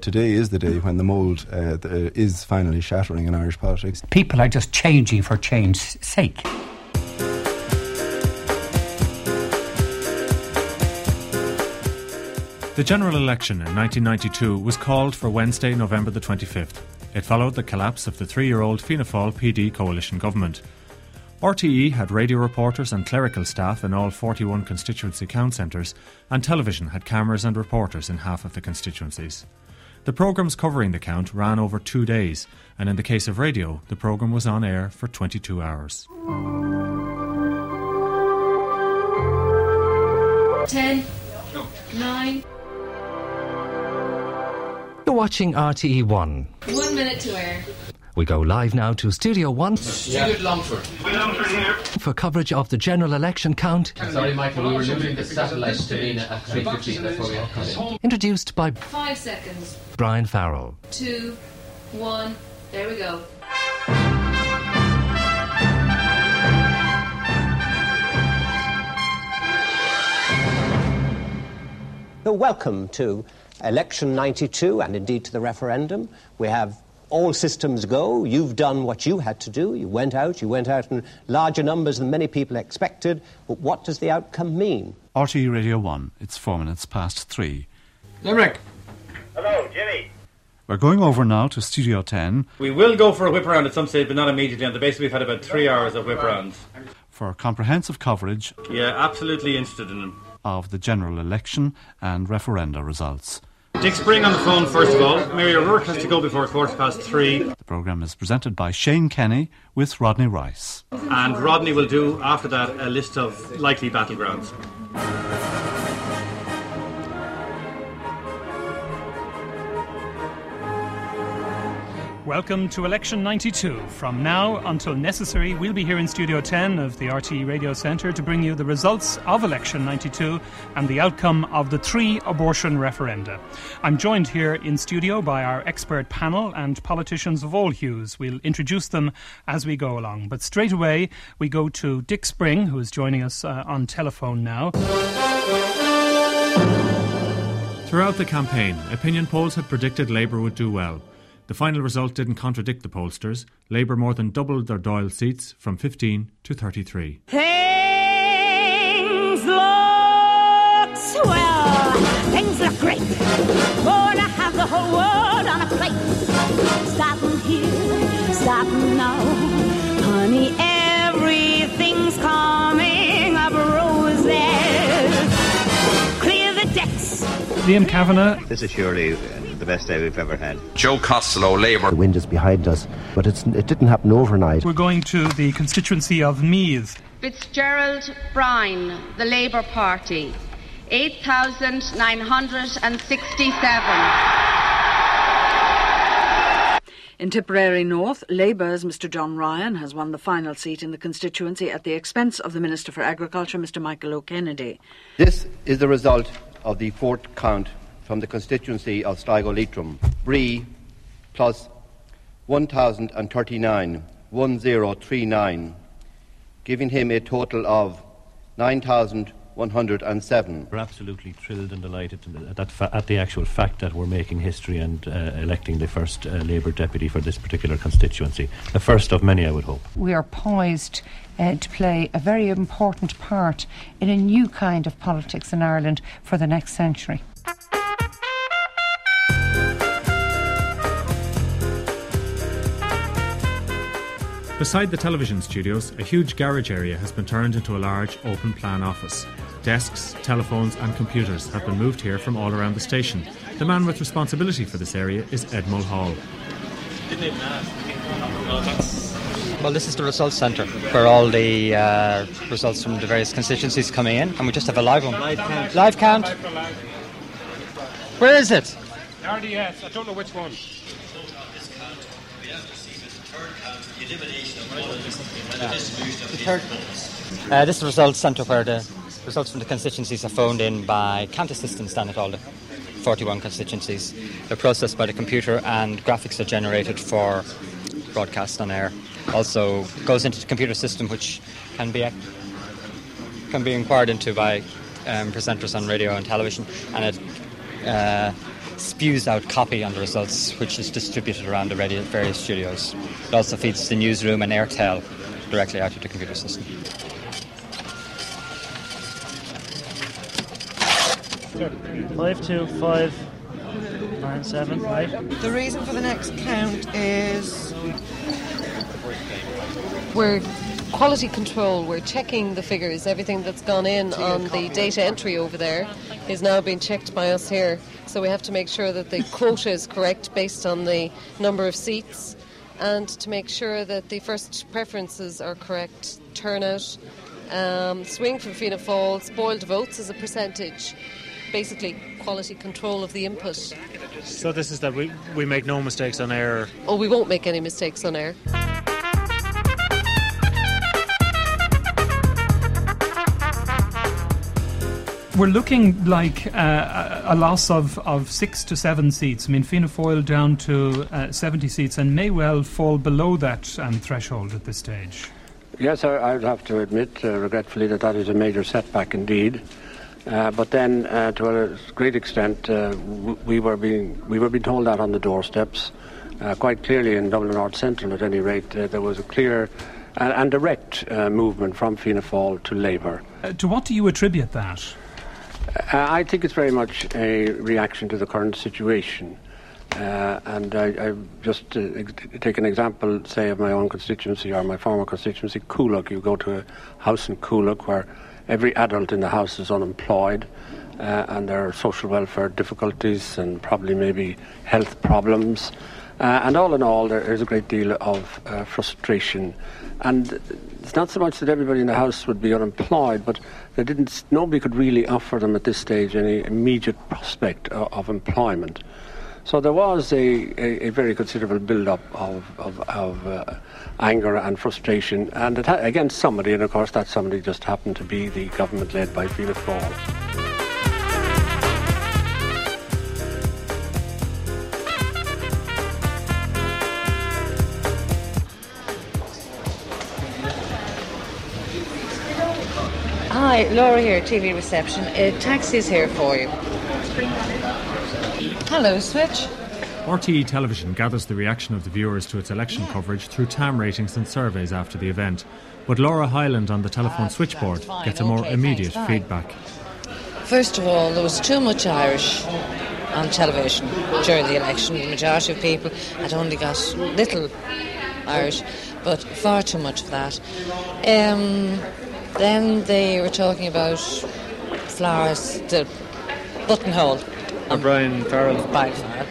Today is the day when the mould uh, is finally shattering in Irish politics. People are just changing for change's sake. The general election in 1992 was called for Wednesday, November the 25th. It followed the collapse of the three year old Fianna Fáil PD coalition government. RTE had radio reporters and clerical staff in all 41 constituency count centres, and television had cameras and reporters in half of the constituencies. The programmes covering the count ran over two days, and in the case of radio, the programme was on air for 22 hours. 10, 9, You're watching RTE 1. 1 minute to air. We go live now to Studio 1 Stuart Longford. For coverage of the general election count, Sorry, Michael, we were losing the satellite to Nenagh at 3.15 before we had come in. introduced by 5 seconds. Brian Farrell. 2, 1. There we go. Welcome to election 92 and indeed to the referendum. We have all systems go. You've done what you had to do. You went out. You went out in larger numbers than many people expected. But what does the outcome mean? RTE Radio 1, it's four minutes past three. Limerick. Hello, Jimmy. We're going over now to Studio 10 We will go for a whip around at some stage, but not immediately. On the basis we've had about three hours of whip rounds. for comprehensive coverage Yeah, absolutely interested in them. of the general election and referenda results. Dick Spring on the phone, first of all. Mary O'Rourke has to go before quarter past three, The programme is presented by Shane Kenny with Rodney Rice. and Rodney will do, after that, a list of likely battlegrounds. Welcome to Election 92. From now until necessary, we'll be here in Studio 10 of the RTE Radio Centre to bring you the results of Election 92 and the outcome of the three abortion referenda. I'm joined here in studio by our expert panel and politicians of all hues. We'll introduce them as we go along. But straight away, we go to Dick Spring, who is joining us uh, on telephone now. Throughout the campaign, opinion polls had predicted Labour would do well. The final result didn't contradict the pollsters. Labour more than doubled their Dáil seats from 15 to 33. Things look swell. Things look great. Gonna have the whole world on a plate. Starting here, starting now. Liam Kavanagh, This is surely uh, the best day we've ever had. Joe Costello, Labour. The wind is behind us, but it's, it didn't happen overnight. we're going to the constituency of Meath. Fitzgerald Brian, the Labour Party, 8,967. In Tipperary North, Labour's Mr John Ryan has won the final seat in the constituency at the expense of the Minister for Agriculture, Mr Michael O'Kennedy. This is the result of the fourth count from the constituency of Sligo Leitrim. Bree plus 1,039, 1039, giving him a total of 9,107. We're absolutely thrilled and delighted at, that fa- at the actual fact that we're making history and uh, electing the first uh, Labour deputy for this particular constituency. The first of many, I would hope. we are poised uh, to play a very important part in a new kind of politics in Ireland for the next century. Beside the television studios, a huge garage area has been turned into a large open plan office. Desks, telephones, and computers have been moved here from all around the station. The man with responsibility for this area is Ed Mulhall. Well, this is the results centre where all the uh, results from the various constituencies coming in, and we just have a live one. Live count. Live count. Where is it? RDS, I don't know which one. Uh, this the results centre where the results from the constituencies are phoned in by count assistants down at all the 41 constituencies. They're processed by the computer, and graphics are generated for broadcast on air. Also goes into the computer system, which can be can be inquired into by um, presenters on radio and television, and it uh, spews out copy on the results, which is distributed around the radio, various studios. It also feeds the newsroom and Aertel directly out of the computer system. Five two five nine seven. Right. The reason for the next count is we're quality control. We're checking the figures. Everything that's gone in on the data entry over there is now being checked by us here. So we have to make sure that the quota is correct based on the number of seats and to make sure that the first preferences are correct. Turnout, um, swing from Fianna Fáil, spoiled votes as a percentage. Basically, quality control of the input. So this is that we, we make no mistakes on air. Oh, we won't make any mistakes on air. We're looking like uh, a loss of, of six to seven seats. I mean, Fianna Fáil down to uh, 70 seats and may well fall below that um, threshold at this stage. Yes, I, would have to admit, uh, regretfully, that that is a major setback indeed. Uh, but then, uh, to a great extent, uh, we were being we were being told that on the doorsteps, quite clearly in Dublin North Central. At any rate, there was a clear and, and direct movement from Fianna Fáil to Labour. to what do you attribute that? Uh, I think it's very much a reaction to the current situation. Uh, and I, I just uh, ex- take an example, say, of my own constituency or my former constituency, Coolock. You go to a house in Coolock where every adult in the house is unemployed uh, and there are social welfare difficulties and probably maybe health problems. Uh, and all in all, there is a great deal of uh, frustration. And it's not so much that everybody in the house would be unemployed, but they didn't. Nobody could really offer them at this stage any immediate prospect of, of employment. So there was a, a, a very considerable build-up of, of, of uh, anger and frustration, and ha- against somebody, and of course that somebody just happened to be the government led by Fianna Fáil. Hi, Laura here, TV reception. A taxi's here for you. Hello, Switch. RTE Television gathers the reaction of the viewers to its election coverage through TAM ratings and surveys after the event. But Laura Hyland on the telephone switchboard gets a more Okay, immediate thanks, feedback. First of all, there was too much Irish on television during the election. The majority of people had only got little Irish, but far too much of that. Um, then they were talking about flowers, the buttonhole. Brian Farrell. Brian Farrell.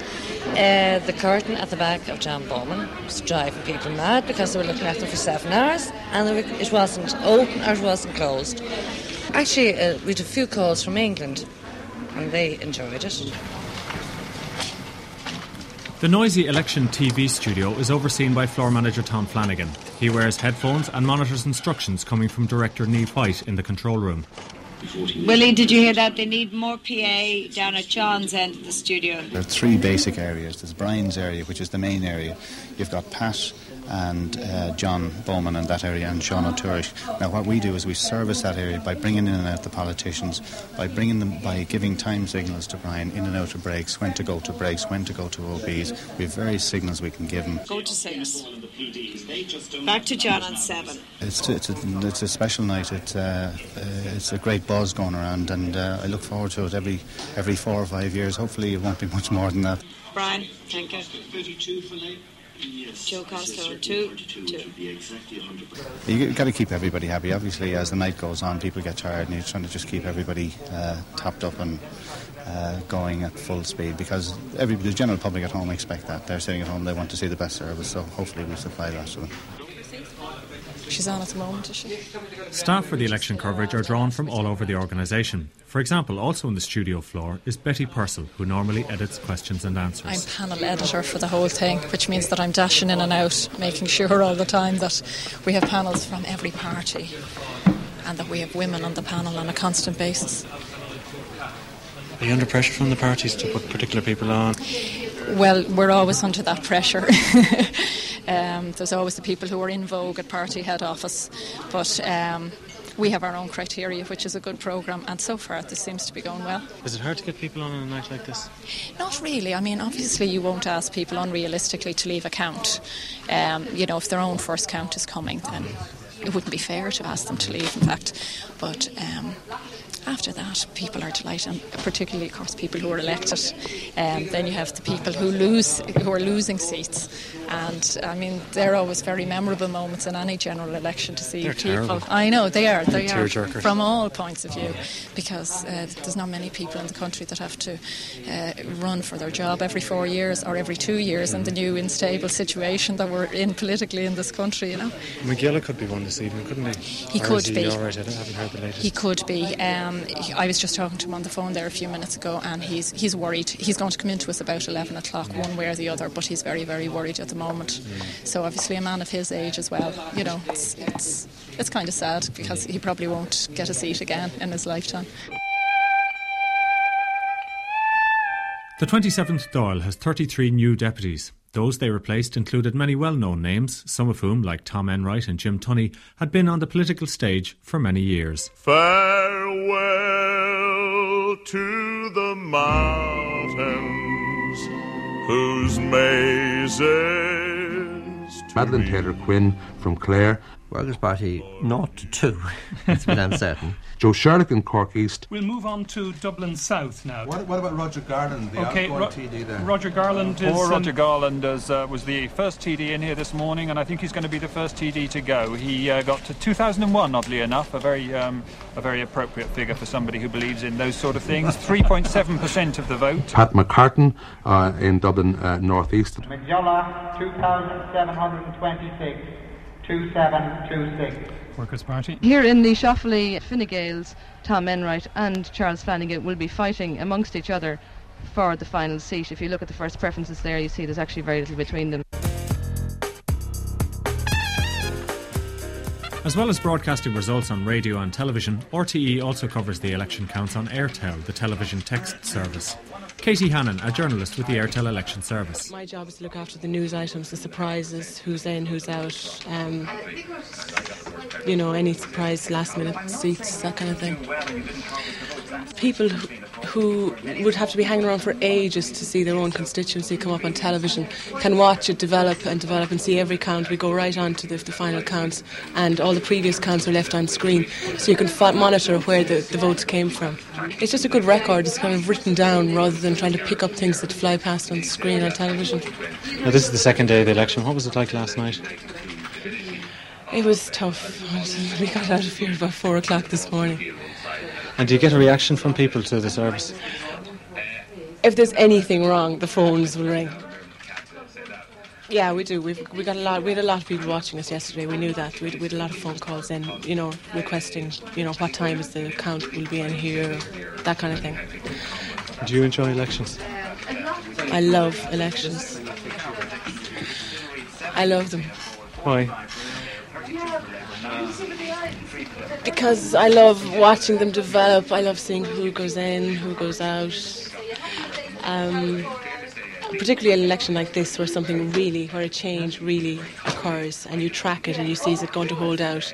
Uh, the curtain at the back of John Bowman was driving people mad because they were looking at them for seven hours and were, it wasn't open or it wasn't closed. Actually, uh, we had a few calls from England and they enjoyed it. The noisy election TV studio is overseen by floor manager Tom Flanagan. He wears headphones and monitors instructions coming from director Neil White in the control room. Willie, did you hear that? They need more PA down at John's end of the studio. There are three basic areas. There's Brian's area, which is the main area. You've got Pat and uh, John Bowman in that area, and Sean O'Tourish. Now, what we do is we service that area by bringing in and out the politicians, by bringing them, by giving time signals to Brian in and out of breaks, when to go to breaks, when to go to OBs. We have various signals we can give him. Go to six. Back to John on seven. It's, it's, a, it's a special night. It's, uh, uh, it's a great buzz going around, and uh, I look forward to it every every four or five years. Hopefully, it won't be much more than that. Brian, thank you. Joe Costello on two. two. You've got to keep everybody happy. Obviously, as the night goes on, people get tired, and you're trying to just keep everybody uh, topped up and uh, going at full speed because every, the general public at home expect that. They're sitting at home, they want to see the best service, so hopefully we supply that to them. She's on at the moment, is she? Staff for the election coverage are drawn from all over the organisation. For example, also on the studio floor is Betty Purcell, who normally edits questions and answers. I'm panel editor for the whole thing, which means that I'm dashing in and out, making sure all the time that we have panels from every party and that we have women on the panel on a constant basis. Are you under pressure from the parties to put particular people on? Well, we're always under that pressure. um, there's always the people who are in vogue at party head office, but um, we have our own criteria, which is a good programme, and so far this seems to be going well. Is it hard to get people on a night like this? Not really. I mean, obviously, you won't ask people unrealistically to leave a count. Um, you know, if their own first count is coming, then it wouldn't be fair to ask them to leave, in fact. But um, after that, people are delighted, and particularly, of course, people who are elected. Um, then you have the people who lose, who are losing seats, and I mean, they're always very memorable moments in any general election to see They're people. terrible. I know they are. They They're are tearjerkers. from all points of view, because uh, there's not many people in the country that have to uh, run for their job every four years or every two years in the new unstable situation that we're in politically in this country. You know. McGill could be one this evening, couldn't he? He Or could he be. All right, I haven't heard the latest. He could be. Um, I was just talking to him on the phone there a few minutes ago, and he's he's worried. He's going to come into us about eleven o'clock, one way or the other, but he's very very worried at the moment. So obviously, a man of his age as well, you know, it's it's, it's kind of sad because he probably won't get a seat again in his lifetime. The 27th Dáil has 33 new deputies. Those they replaced included many well known names, some of whom, like Tom Enright and Jim Tunney, had been on the political stage for many years. Farewell to the mountains whose mazes. Madeleine Taylor Quinn from Clare. Workers' Party, not to two. It's been uncertain. Joe Sherlock in Cork East. We'll move on to Dublin South now. What, what about Roger Garland, the Okay, outgoing Ro- TD there? Roger Garland is. Poor um, Roger Garland is, uh, was the first TD in here this morning, and I think he's going to be the first TD to go. He uh, got to 2001, oddly enough, a very, um, a very appropriate figure for somebody who believes in those sort of things. 3.7% of the vote. Pat McCartan uh, in Dublin uh, North East. Mac Giolla, 2,726, 2726. Workers' Party. Here in the Shoffley, Fine Gaels, Tom Enright and Charles Flanagan will be fighting amongst each other for the final seat. If you look at the first preferences there, you see there's actually very little between them. As well as broadcasting results on radio and television, RTE also covers the election counts on Aertel, the television text service. Katie Hannan, a journalist with the Aertel Election Service. My job is to look after the news items, the surprises, who's in, who's out, um, you know, any surprise last minute seats, that kind of thing. People who, would have to be hanging around for ages to see their own constituency come up on television can watch it develop and develop and see every count. We go right on to the, the final counts, and all the previous counts are left on screen, so you can monitor where the, the votes came from. It's just a good record. It's kind of written down rather than trying to pick up things that fly past on the screen on television. Now, this is the second day of the election. What was it like last night? It was tough. We got out of here about four o'clock this morning. And do you get a reaction from people to the service? If there's anything wrong, the phones will ring. Yeah, we do. We've we got a lot. We had a lot of people watching us yesterday. We knew that. We had, we had a lot of phone calls in, you know, requesting, you know, what time is the count will be in here, that kind of thing. Do you enjoy elections? I love elections. I love them Why? Because I love watching them develop. I love seeing who goes in, who goes out. Um, particularly an election like this, where something really, where a change really occurs, and you track it and you see is it going to hold out.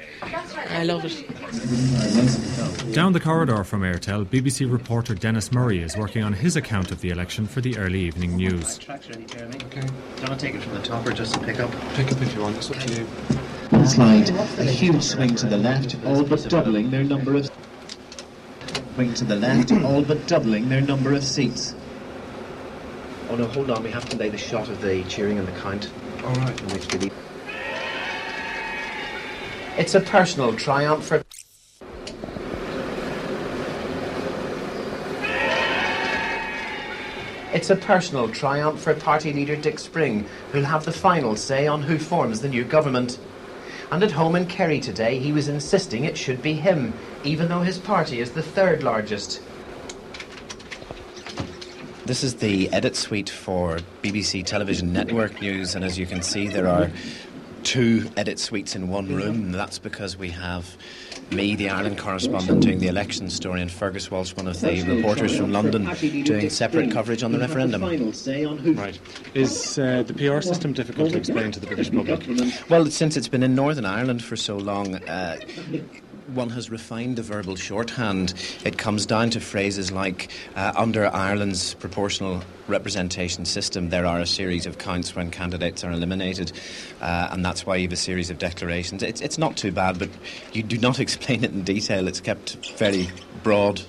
I love it. Down the corridor from Aertel, BBC reporter Dennis Murray is working on his account of the election for the early evening news. Okay. Do you want to take it from the top or just pick up? Pick up if you want. It's up to you. Slide. A huge swing to the left, all but doubling their number of. Swing to the left, all but doubling their number of seats. Oh no, hold on. We have to lay the shot of the cheering and the count. All right. It's a personal triumph for. It's a personal triumph for party leader Dick Spring, who'll have the final say on who forms the new government. And at home in Kerry today, he was insisting it should be him, even though his party is the third largest. This is the edit suite for BBC Television Network News, and as you can see, there are two edit suites in one room. That's because we have me, the Ireland correspondent, doing the election story, and Fergus Walsh, one of the reporters from London, doing separate coverage on the referendum. Right. Is uh, the PR system difficult to explain to the British public? Well, since it's been in Northern Ireland for so long, uh, one has refined the verbal shorthand. It comes down to phrases like uh, under Ireland's proportional representation system, there are a series of counts when candidates are eliminated, uh, and that's why you have a series of declarations. It's, it's not too bad, but you do not explain it in detail. It's kept very broad.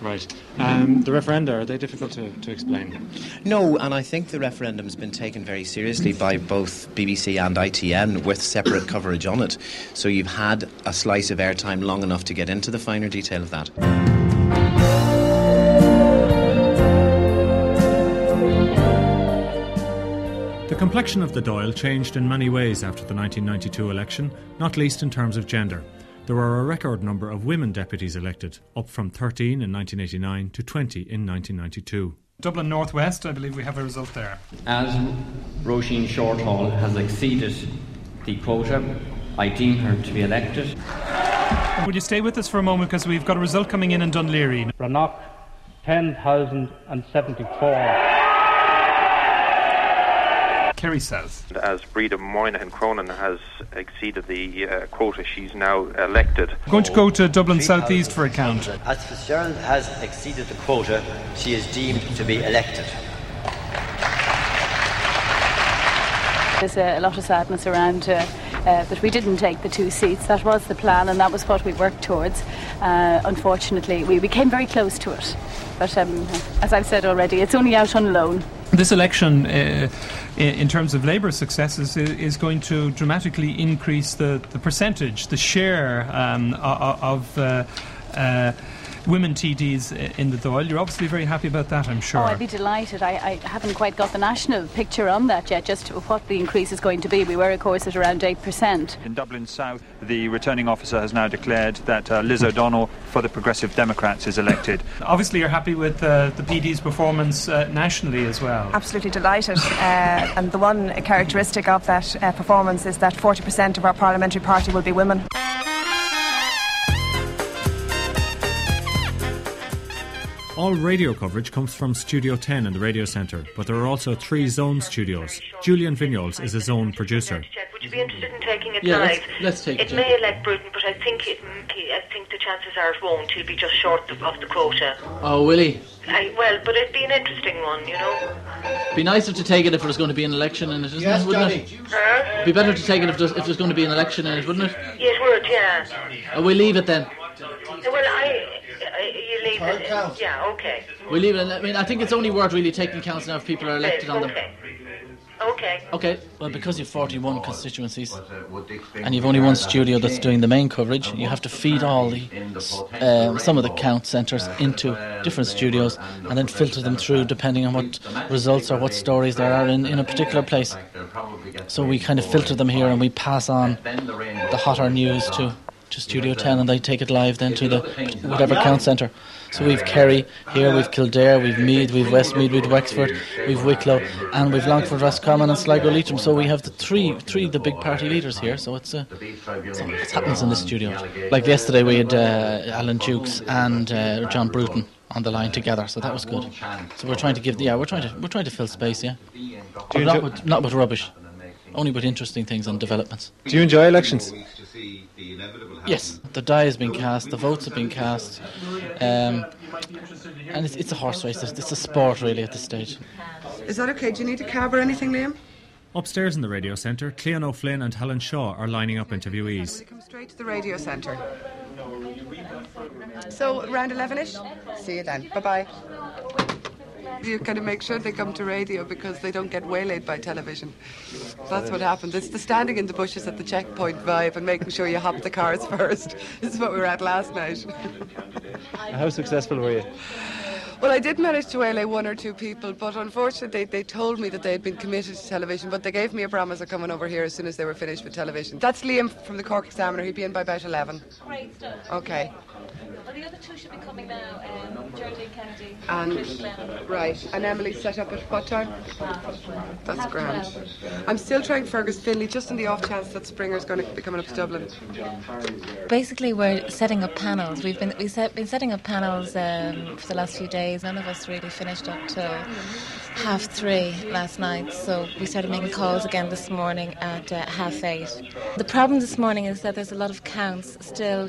Right. Um, the referenda, are they difficult to, to explain? No, and I think the referendum has been taken very seriously by both BBC and ITN with separate coverage on it. So you've had a slice of airtime long enough to get into the finer detail of that. The complexion of the Dáil changed in many ways after the 1992 election, not least in terms of gender. There were a record number of women deputies elected, up from 13 in 1989 to 20 in 1992. Dublin Northwest, I believe we have a result there. As Roisin Shortall has exceeded the quota, I deem her to be elected. Would you stay with us for a moment because we've got a result coming in in Dunleary? Bhreathnach, 10,074. Kerry says. As Breda Moynihan Cronin has exceeded the uh, quota, she's now elected. We're going to go to Dublin South East for a count. As Fitzgerald has exceeded the quota, she is deemed to be elected. There's a lot of sadness around uh, uh, that we didn't take the two seats. That was the plan, and that was what we worked towards. Uh, unfortunately, we, we came very close to it. But um, as I've said already, it's only out on loan. This election, uh, in terms of Labour successes, is going to dramatically increase the, the percentage, the share um, of. Uh, uh, women TDs in the Dáil. You're obviously very happy about that, I'm sure. Oh, I'd be delighted. I, I, haven't quite got the national picture on that yet, just what the increase is going to be. We were, of course, at around 8%. In Dublin South, the returning officer has now declared that uh, Liz O'Donnell for the Progressive Democrats is elected. Obviously, you're happy with uh, the PD's performance uh, nationally as well. Absolutely delighted. Uh, and the one characteristic of that uh, performance is that 40% of our parliamentary party will be women. All radio coverage comes from Studio 10 in the radio centre, but there are also three zone studios. Julian Vignoles is a zone producer. Would you be interested in taking it yeah, live? Let's, let's take it. It may elect Bruton, but I think it, I think the chances are it won't. He'll be just short of, of the quota. Oh, will he? I, well, but it'd be an interesting one, you know. Be nicer to take it if there was going to be an election in it, isn't Yes, it? Wouldn't Johnny. it? Huh? It'd be better to take it if there's, if there's going to be an election in it, wouldn't it? Yeah, it would, yeah. Uh, we'll leave it then. Well, I, I you leave it. Yeah, okay. We'll leave it. I mean, I think it's only worth really taking counts now if people are elected on them. Okay. Okay. Okay, well, because you've 41 constituencies and you've only one studio that's doing the main coverage, you have to feed all the um, some of the count centres into different studios and then filter them through depending on what results or what stories there are in, in a particular place. So we kind of filter them here and we pass on the hotter news to, to Studio 10 and they take it live then to the whatever count centre. So we've Kerry here, we've Kildare, we've Meath, we've Westmeath, we've Wexford, we've Wicklow, and we've Longford, Roscommon, and Sligo Leitrim. So we have the three, three of the big party leaders here. So it's uh, so it happens in the studio. Like yesterday, we had uh, Alan Dukes and uh, John Bruton on the line together, so that was good. So we're trying to give, yeah, we're trying to we're trying to fill space, yeah. But not with, not with rubbish, only with interesting things and developments. Do you enjoy elections? Yes, the die has been cast, the votes have been cast, um, and it's, it's a horse race. It's, it's a sport, really, at this stage. Is that okay? Do you need a cab or anything, Liam? Upstairs in the radio centre, Cleon O'Flynn and Helen Shaw are lining up interviewees. Come straight to the radio centre. So, around 11 ish? See you then. Bye bye. You kind of make sure they come to radio because they don't get waylaid by television. That's what happened. It's the standing in the bushes at the checkpoint vibe and making sure you hop the cars first. This is what we were at last night. How successful were you? Well, I did manage to waylay one or two people, but unfortunately, they they told me that they had been committed to television, but they gave me a promise of coming over here as soon as they were finished with television. That's Liam from the Cork Examiner. He'd be in by about 11. Great stuff. Okay. Well, the other two should be coming now. Um, Geraldine Kennedy And Chris right, and Emily set up at what time? That's Half grand. twelve. I'm still trying Fergus Finlay, just in the off chance that Springer's going to be coming up to Dublin. Basically, we're setting up panels. We've been we've set, been setting up panels um, for the last few days. None of us really finished up till half three last night. So we started making calls again this morning at uh, half eight. The problem this morning is that there's a lot of counts still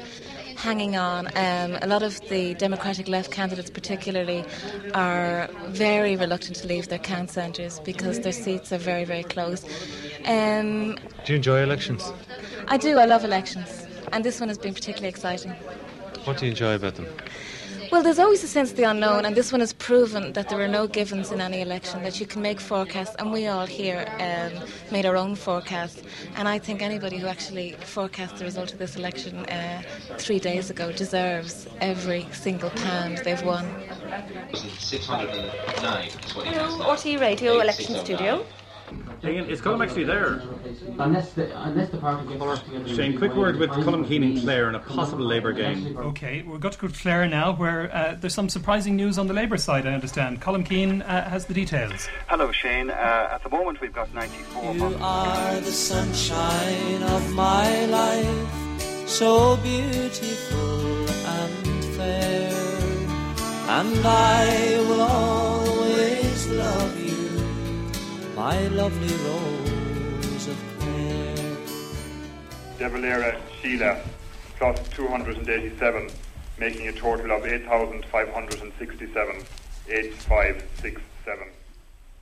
hanging on. Um, a lot of the Democratic left candidates, particularly, are very reluctant to leave their count centres because their seats are very, very close. Um, Do you enjoy elections? I do. I love elections, and this one has been particularly exciting. What do you enjoy about them? Well, there's always a sense of the unknown, and this one has proven that there are no givens in any election, that you can make forecasts, and we all here um, made our own forecast. And I think anybody who actually forecast the result of this election uh, three days ago deserves every single pound they've won. 609 Hello, RT Radio Election Studio. Ian, is Colm actually there? Unless the, unless the party gets Shane, quick word with Colm Keane and Clare in a possible Labour game. Okay, we've got to go to Clare now, where uh, there's some surprising news on the Labour side, I understand. Colm Keane uh, has the details. Hello, Shane. Uh, at the moment, we've got 94. You are the sunshine of my life, so beautiful and fair, and I will always love you my lovely rose of Clare. De Valera Síle plus 287, making a total of 8,567, 8567.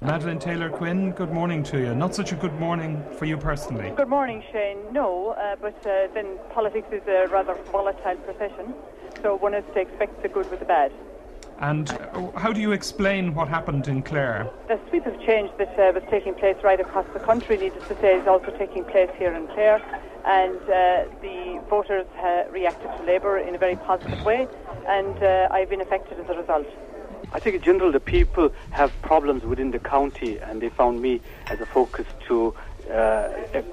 Madeleine Taylor Quinn, good morning to you. Not such a good morning for you personally. Good morning, Shane. No, uh, but uh, then politics is a rather volatile profession, so one has to expect the good with the bad. And how do you explain what happened in Clare? The sweep of change that uh, was taking place right across the country, needless to say, is also taking place here in Clare. And uh, the voters uh, reacted to Labour in a very positive way, and uh, I've been affected as a result. I think in general the people have problems within the county, and they found me as a focus to uh,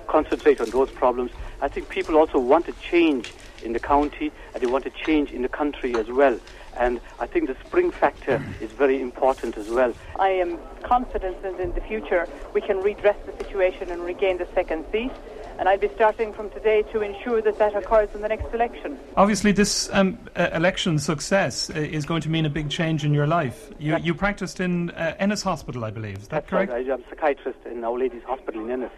concentrate on those problems. I think people also want a change in the county, and they want a change in the country as well. And I think the spring factor is very important as well. I am confident that in the future we can redress the situation and regain the second seat. And I'll be starting from today to ensure that that occurs in the next election. Obviously, this um, uh, election success uh, is going to mean a big change in your life. You, you practiced in uh, Ennis Hospital, I believe. Is that That's correct? Right. I'm a psychiatrist in Our Lady's Hospital in Ennis.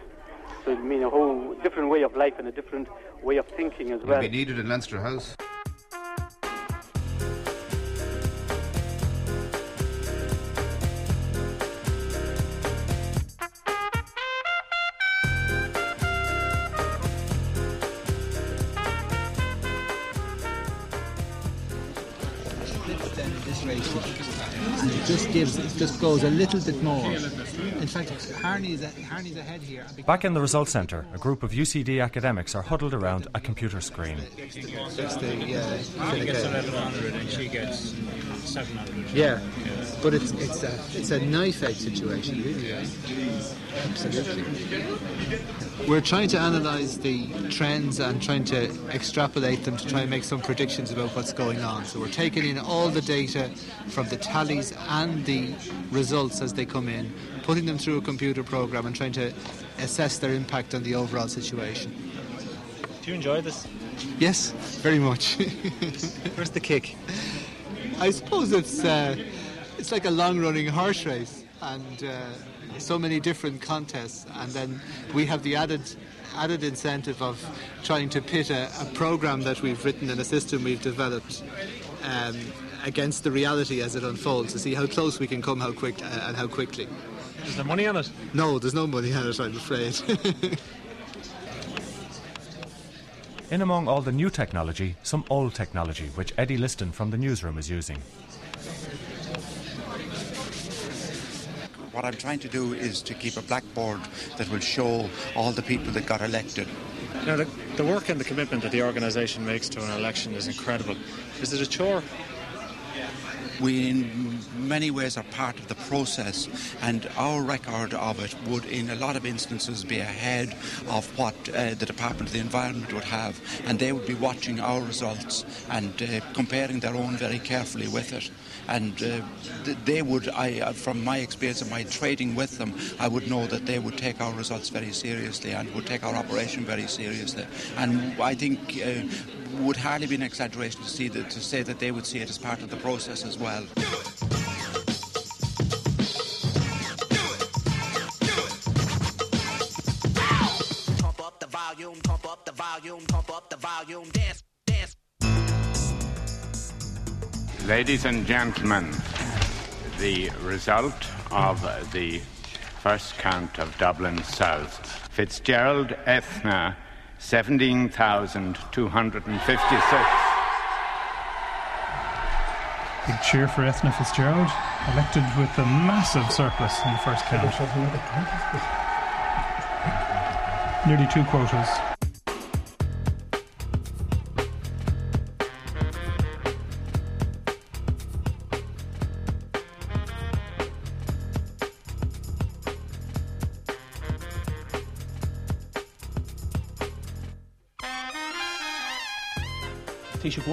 So it means a whole different way of life and a different way of thinking as well. Will be needed in Leinster House. Just gives, just goes a little bit more. In fact, Harney's, Harney's ahead here. Back in the results centre, a group of UCD academics are huddled around a computer screen. That's the, yeah, He gets 1100 and she gets 700. Yeah, but it's it's a it's a knife edge situation, really. Absolutely. We're trying to analyse the trends and trying to extrapolate them to try and make some predictions about what's going on. So we're taking in all the data from the tallies and the results as they come in, putting them through a computer program and trying to assess their impact on the overall situation. Do you enjoy this? Yes, very much. Where's the kick? I suppose it's uh, it's like a long-running horse race, and uh, so many different contests, and then we have the added added incentive of trying to pit a, a program that we've written and a system we've developed. Um, against the reality as it unfolds to see how close we can come how quick uh, and how quickly is there money on it no there's no money on it i'm afraid In among all the new technology, some old technology, which Eddie Liston from the newsroom is using. What I'm trying to do is to keep a blackboard that will show all the people that got elected. You know, the, the work and the commitment that the organisation makes to an election is incredible. Is it a chore? we in many ways are part of the process and our record of it would in a lot of instances be ahead of what uh, the Department of the Environment would have and they would be watching our results and uh, comparing their own very carefully with it and uh, they would I from my experience of my trading with them I would know that they would take our results very seriously and would take our operation very seriously and I think would hardly be an exaggeration to, see that, to say that they would see it as part of the process as well. Ladies and gentlemen, the result of the first count of Dublin South. Fitzgerald Eithne, 17,256. Big cheer for Eithne Fitzgerald, elected with a massive surplus in the first count. Nearly two quotas.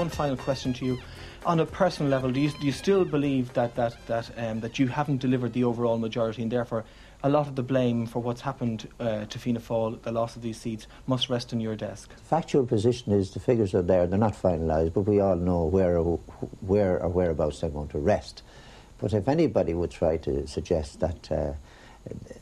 One final question to you. On a personal level, do you, do you still believe that, that, that, um, that you haven't delivered the overall majority and therefore a lot of the blame for what's happened uh, to Fianna Fáil, the loss of these seats, must rest on your desk? The Factual position is the figures are there, they're not finalised, but we all know where or, where or whereabouts they're going to rest. But if anybody would try to suggest that, uh,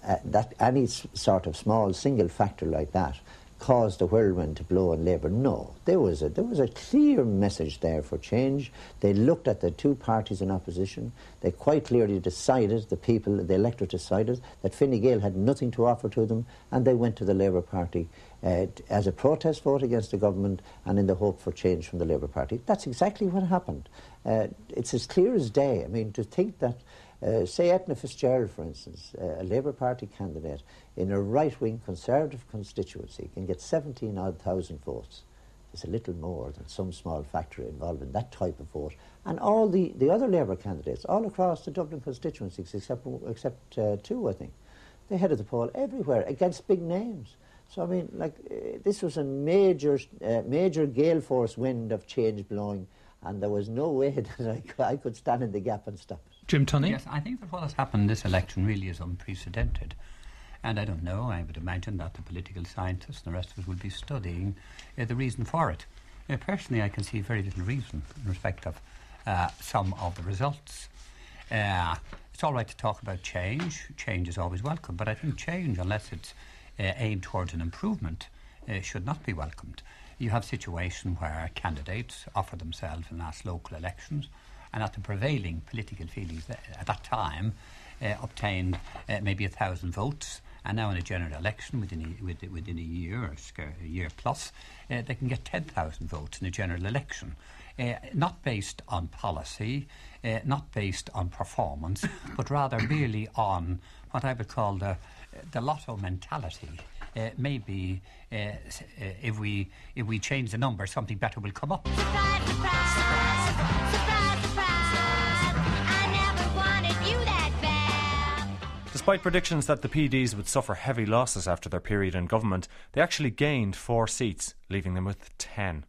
uh that any sort of small single factor like that caused the whirlwind to blow on Labour. No, there was a there was a clear message there for change. They looked at the two parties in opposition. They quite clearly decided the people, the electorate decided that Fine Gael had nothing to offer to them, and they went to the Labour Party uh, as a protest vote against the government and in the hope for change from the Labour Party. That's exactly what happened. Uh, it's as clear as day. I mean, to think that. Uh, say Eithne Fitzgerald, for instance, uh, a Labour Party candidate, in a right-wing conservative constituency can get 17 odd thousand votes. It's a little more than some small factory involved in that type of vote. And all the, the other Labour candidates, all across the Dublin constituencies, except, except uh, two, I think, they headed the poll everywhere against big names. So, I mean, like, uh, this was a major, uh, major gale force wind of change blowing, and there was no way that I, I could stand in the gap and stop it. Jim Tunney? Yes, I think that what has happened this election really is unprecedented. And I don't know, I would imagine that the political scientists and the rest of us will be studying uh, the reason for it. Uh, personally, I can see very little reason in respect of uh, some of the results. Uh, it's all right to talk about change. Change is always welcome, but I think change, unless it's uh, aimed towards an improvement, uh, should not be welcomed. You have a situation where candidates offer themselves in last local elections, and at the prevailing political feelings at that time obtained maybe a thousand votes and now in a general election within a, within a year or a year plus, uh, they can get 10,000 votes in a general election. Uh, not based on policy, uh, not based on performance, but rather merely on what I would call the, the lotto mentality. Uh, maybe uh, uh, if we if we change the number, something better will come up. Surprise, surprise, surprise, Despite predictions that the PDs would suffer heavy losses after their period in government, they actually gained four seats, leaving them with ten.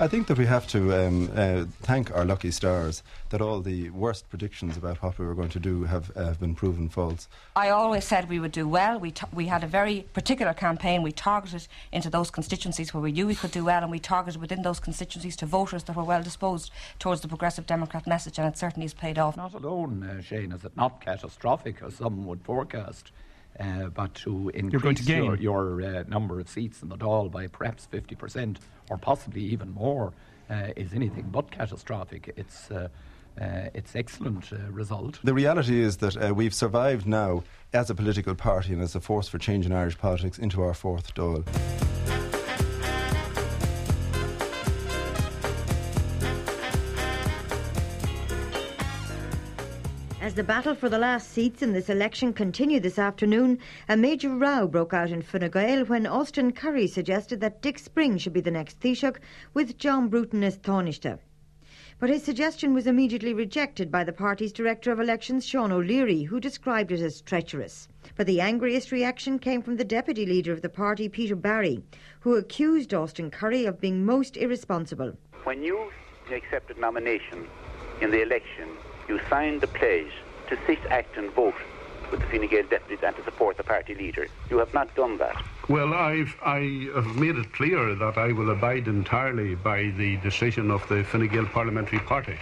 I think that we have to um, uh, thank our lucky stars that all the worst predictions about what we were going to do have, uh, have been proven false. I always said we would do well. We, t- we had a very particular campaign. We targeted into those constituencies where we knew we could do well, and we targeted within those constituencies to voters that were well disposed towards the Progressive Democrat message, and it certainly has paid off. Not alone, uh, Shane, is it not catastrophic as some would forecast. Uh, but to increase to your, your uh, number of seats in the Dáil by perhaps 50% or possibly even more uh, is anything but catastrophic. It's uh, uh, it's excellent uh, result. The reality is that uh, we've survived now as a political party and as a force for change in Irish politics into our fourth Dáil. As the battle for the last seats in this election continued this afternoon, a major row broke out in Fine Gael when Austin Currie suggested that Dick Spring should be the next Taoiseach, with John Bruton as Taoiseach. But his suggestion was immediately rejected by the party's Director of Elections, Sean O'Leary, who described it as treacherous. But the angriest reaction came from the Deputy Leader of the party, Peter Barry, who accused Austin Currie of being most irresponsible. When you accepted nomination in the election, you signed the pledge to sit, act and vote with the Fine Gael deputies and to support the party leader. You have not done that. Well, I've I have made it clear that I will abide entirely by the decision of the Fine Gael Parliamentary Party.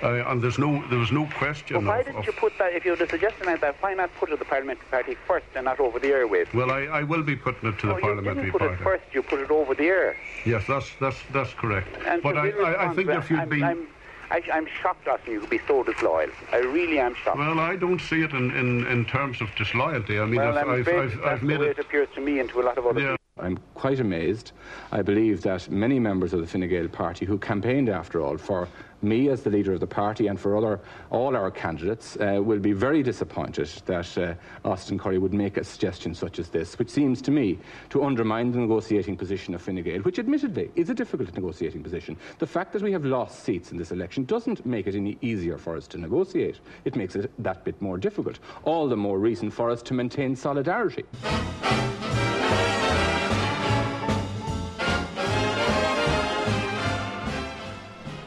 Uh, and there's no, there was no question. Well, why of, didn't of- you put that, if you had a suggestion like that, why not put it to the parliamentary party first and not over the airwaves? Well, I, I will be putting it to the no, parliamentary you didn't put party. it first, you put it over the air. Yes, that's that's that's correct. And but I, I, I think if you'd I'm, been I'm, I, I'm shocked, Austin, you could be so disloyal. I really am shocked. well, I don't see it in, in, in terms of disloyalty. I mean, well, I've, I'm I've, I've, that's I've the made way it. it appears to me and to a lot of other people. I'm quite amazed. I believe that many members of the Fine Gael party who campaigned, after all, for me as the leader of the party and for other all our candidates uh, will be very disappointed that uh, Austin Currie would make a suggestion such as this, which seems to me to undermine the negotiating position of Fine Gael, which admittedly is a difficult negotiating position. The fact that we have lost seats in this election doesn't make it any easier for us to negotiate. It makes it that bit more difficult. All the more reason for us to maintain solidarity.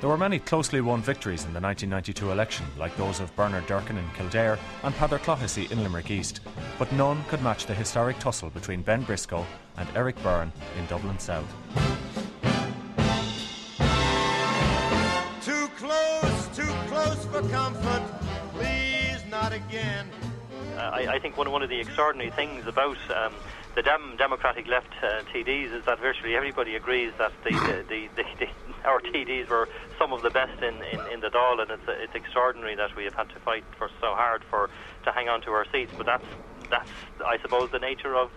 There were many closely won victories in the 1992 election, like those of Bernard Durkin in Kildare and Peadar Clohessy in Limerick East, but none could match the historic tussle between Ben Briscoe and Eric Byrne in Dublin South. Too close, too close for comfort. Please, not again. Uh, I, I think one, one of the extraordinary things about um, the Dem- Democratic left uh, TDs is that virtually everybody agrees that the, the, the, the, our TDs were some of the best in, in, in the Dáil, and it's, it's extraordinary that we have had to fight for so hard for to hang on to our seats. But that's, that's I suppose, the nature of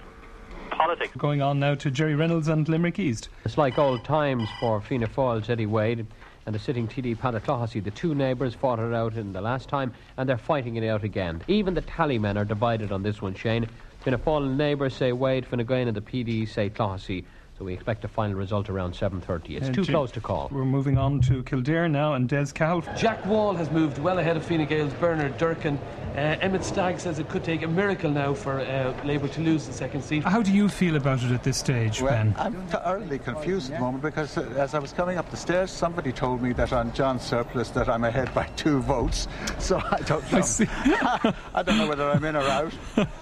politics. Going on now to Jerry Reynolds and Limerick East. It's like old times for Fianna Fáil's Eddie Wade and the sitting TD Peadar Clohessy. The two neighbours fought it out in the last time and they're fighting it out again. Even the tally men are divided on this one, Shane. Fianna Fáil neighbours say Wade, Fine Gael and the PD say Clohessy. So we expect a final result around 7.30. It's Uh, too Jim- close to call. We're moving on to Kildare now and Des Cahill. Jack Wall has moved well ahead of Fine Gael's Bernard Durkin. Uh, Emmett Stagg says it could take a miracle now for uh, Labour to lose the second seat. How do you feel about it at this stage, Well, Ben? I'm thoroughly confused at the moment because uh, as I was coming up the stairs, somebody told me that on John Surplus that I'm ahead by two votes. So I don't know. I see. I don't know whether I'm in or out.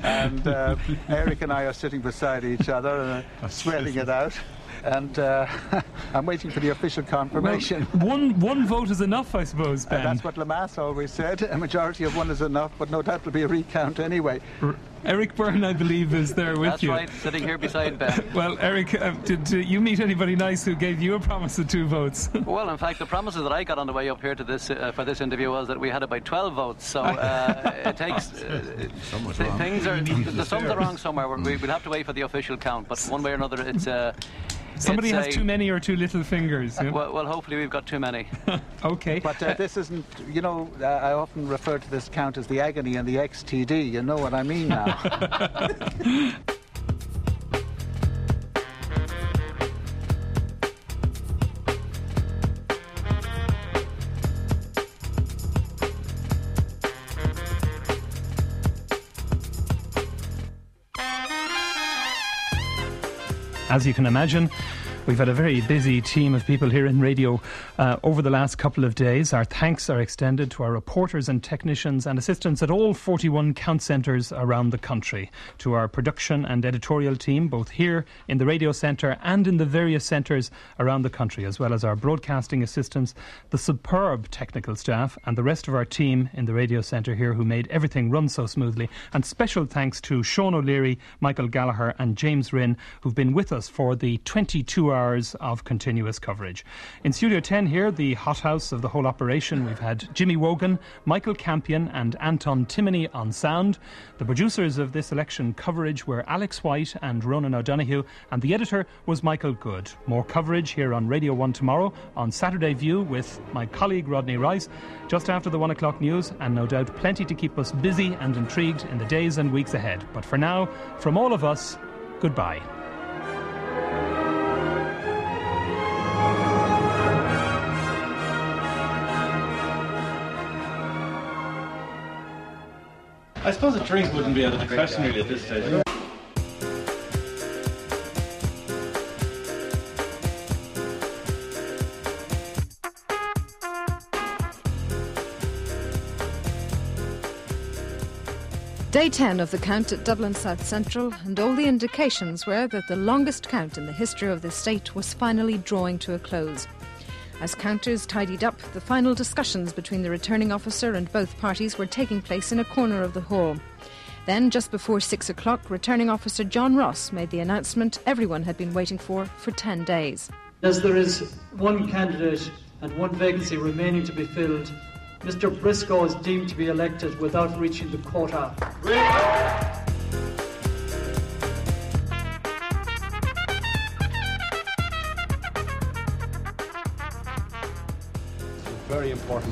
And uh, Eric and I are sitting beside each other and uh, sweating it out. Adiós. And uh, I'm waiting for the official confirmation. Well, one, one vote is enough, I suppose, Uh, Ben. that's what Lemass always said. A majority of one is enough, but no doubt there'll be a recount anyway. Eric Byrne, I believe, is there with That's you. right, sitting here beside Ben. Well, Eric, uh, did, did you meet anybody nice who gave you a promise of two votes? Well, in fact, the promises that I got on the way up here to this uh, for this interview was that we had about 12 votes. So uh, it takes uh, Somewhat th- things are You the sums are wrong somewhere. We, we'll have to wait for the official count. But one way or another, it's uh, Somebody it's has a- too many or too little fingers. yeah? Well, well, hopefully we've got too many. okay. But uh, this isn't, you know, uh, I often refer to this count as the agony and the XTD. You know what I mean now. As you can imagine, we've had a very busy team of people here in radio uh, over the last couple of days. Our thanks are extended to our reporters and technicians and assistants at all 41 count centres around the country, to our production and editorial team, both here in the radio centre and in the various centres around the country, as well as our broadcasting assistants, the superb technical staff, and the rest of our team in the radio centre here who made everything run so smoothly. And special thanks to Sean O'Leary, Michael Gallagher, and James Rinn, who've been with us for the 22 hours of continuous coverage. In Studio 10 here, the hothouse of the whole operation, we've had Jimmy Wogan, Michael Campion, and Anton Timoney on sound. The producers of this election coverage were Alex White and Ronan O'Donoghue, and the editor was Michael Good. More coverage here on Radio 1 tomorrow on Saturday View with my colleague Rodney Rice, just after the 1 o'clock news, and no doubt plenty to keep us busy and intrigued in the days and weeks ahead. But for now, from all of us, goodbye. I suppose a drink wouldn't be out of the question really at this stage. Day 10 of the count at Dublin South Central, and all the indications were that the longest count in the history of the state was finally drawing to a close. As counters tidied up, the final discussions between the returning officer and both parties were taking place in a corner of the hall. Then, just before six o'clock, returning officer John Ross made the announcement everyone had been waiting for for 10 days. As there is one candidate and one vacancy remaining to be filled, Mr. Briscoe is deemed to be elected without reaching the quota.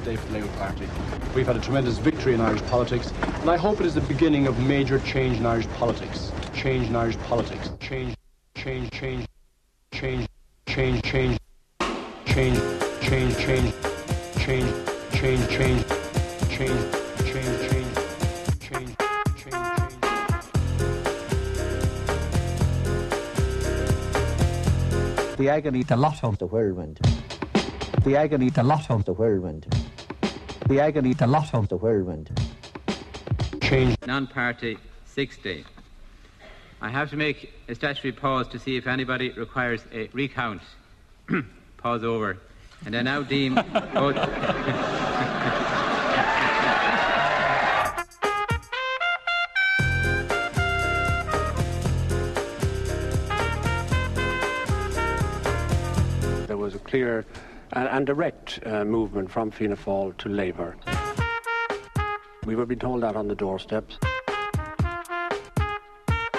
Day for the Labour Party. We've had a tremendous victory in Irish politics, and I hope it is the beginning of major change in Irish politics. Change in Irish politics. Change, change, change, change, change, change, change, change, change, change, change, change, change, change, change. The agony, the lotto, the whirlwind. The agony, the lotto, the whirlwind. The agony, the of the whirlwind. Change. Non-party 60. I have to make a statutory pause to see if anybody requires a recount. pause over. And I now deem both. There was a clear and, and direct uh, movement from Fianna Fáil to Labour. We were being told that on the doorsteps.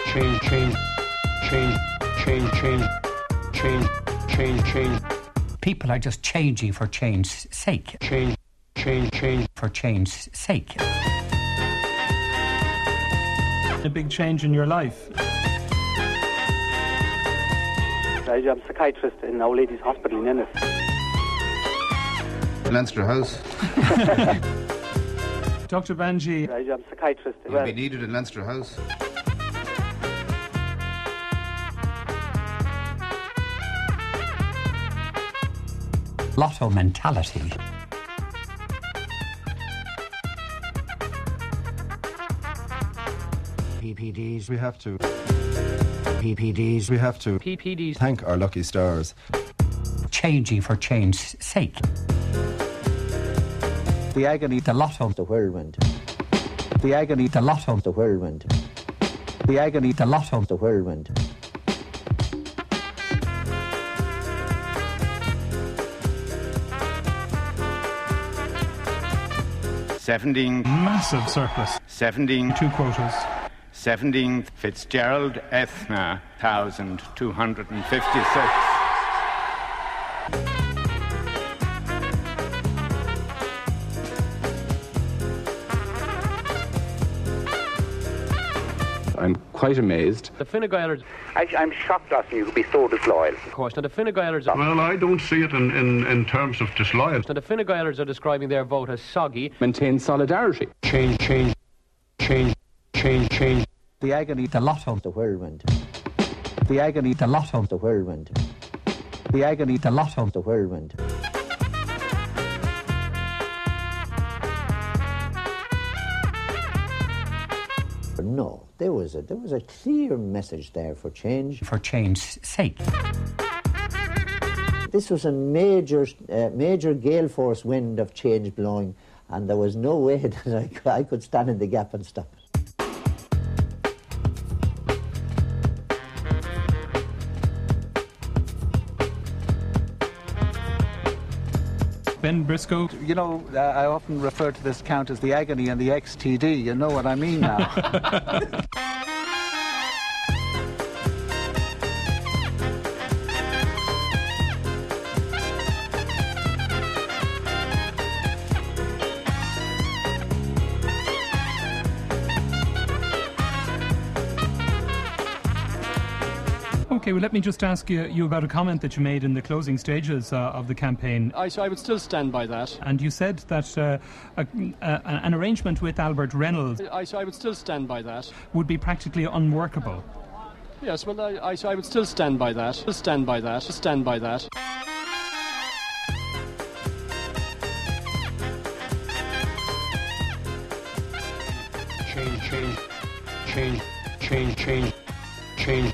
Change, change, change, change, change, change, change, change. People are just changing for change's sake. Change, change, change. For change's sake. A big change in your life. I'm a psychiatrist in Our Lady's Hospital in Ennis. Leinster House. Dr. Bhamjee. I'm a psychiatrist. You'll be needed in Leinster House. Lotto mentality. PPDs. We have to. PPDs. We have to. PPDs. Thank our lucky stars. Changing for change's sake. The agony, the lotto, the whirlwind. The agony, the lotto, the whirlwind. The agony, the lotto, the whirlwind. Seventeen. Massive surplus. Seventeen. Two quotas. 17th Fitzgerald Eithne, 1256. Quite amazed. The Fine Gaelers. I, I'm shocked asking you to be so disloyal. Of course. Now, the Fine Gaelers. Well, I don't see it in, in, in terms of disloyal. Now, the Fine Gaelers are describing their vote as soggy. Maintain solidarity. Change, change, change, change, change. The agony, the lot of the whirlwind. The agony, the lotto, the whirlwind. The agony, the lotto, the whirlwind. No, there was a there was a clear message there for change. For change's sake. This was a major uh, major gale force wind of change blowing, and there was no way that I, I could stand in the gap and stop Ben Briscoe. You know, uh, I often refer to this count as the agony and the XTD. You know what I mean now. Okay, well, let me just ask you, you about a comment that you made in the closing stages uh, of the campaign. I, so I would still stand by that. And you said that uh, a, a, an arrangement with Albert Reynolds I, so I would still stand by that. would be practically unworkable. Yes, well, I, I, so I would still stand by that. Still stand by that. Stand by that. Change, change, change, change, change, change,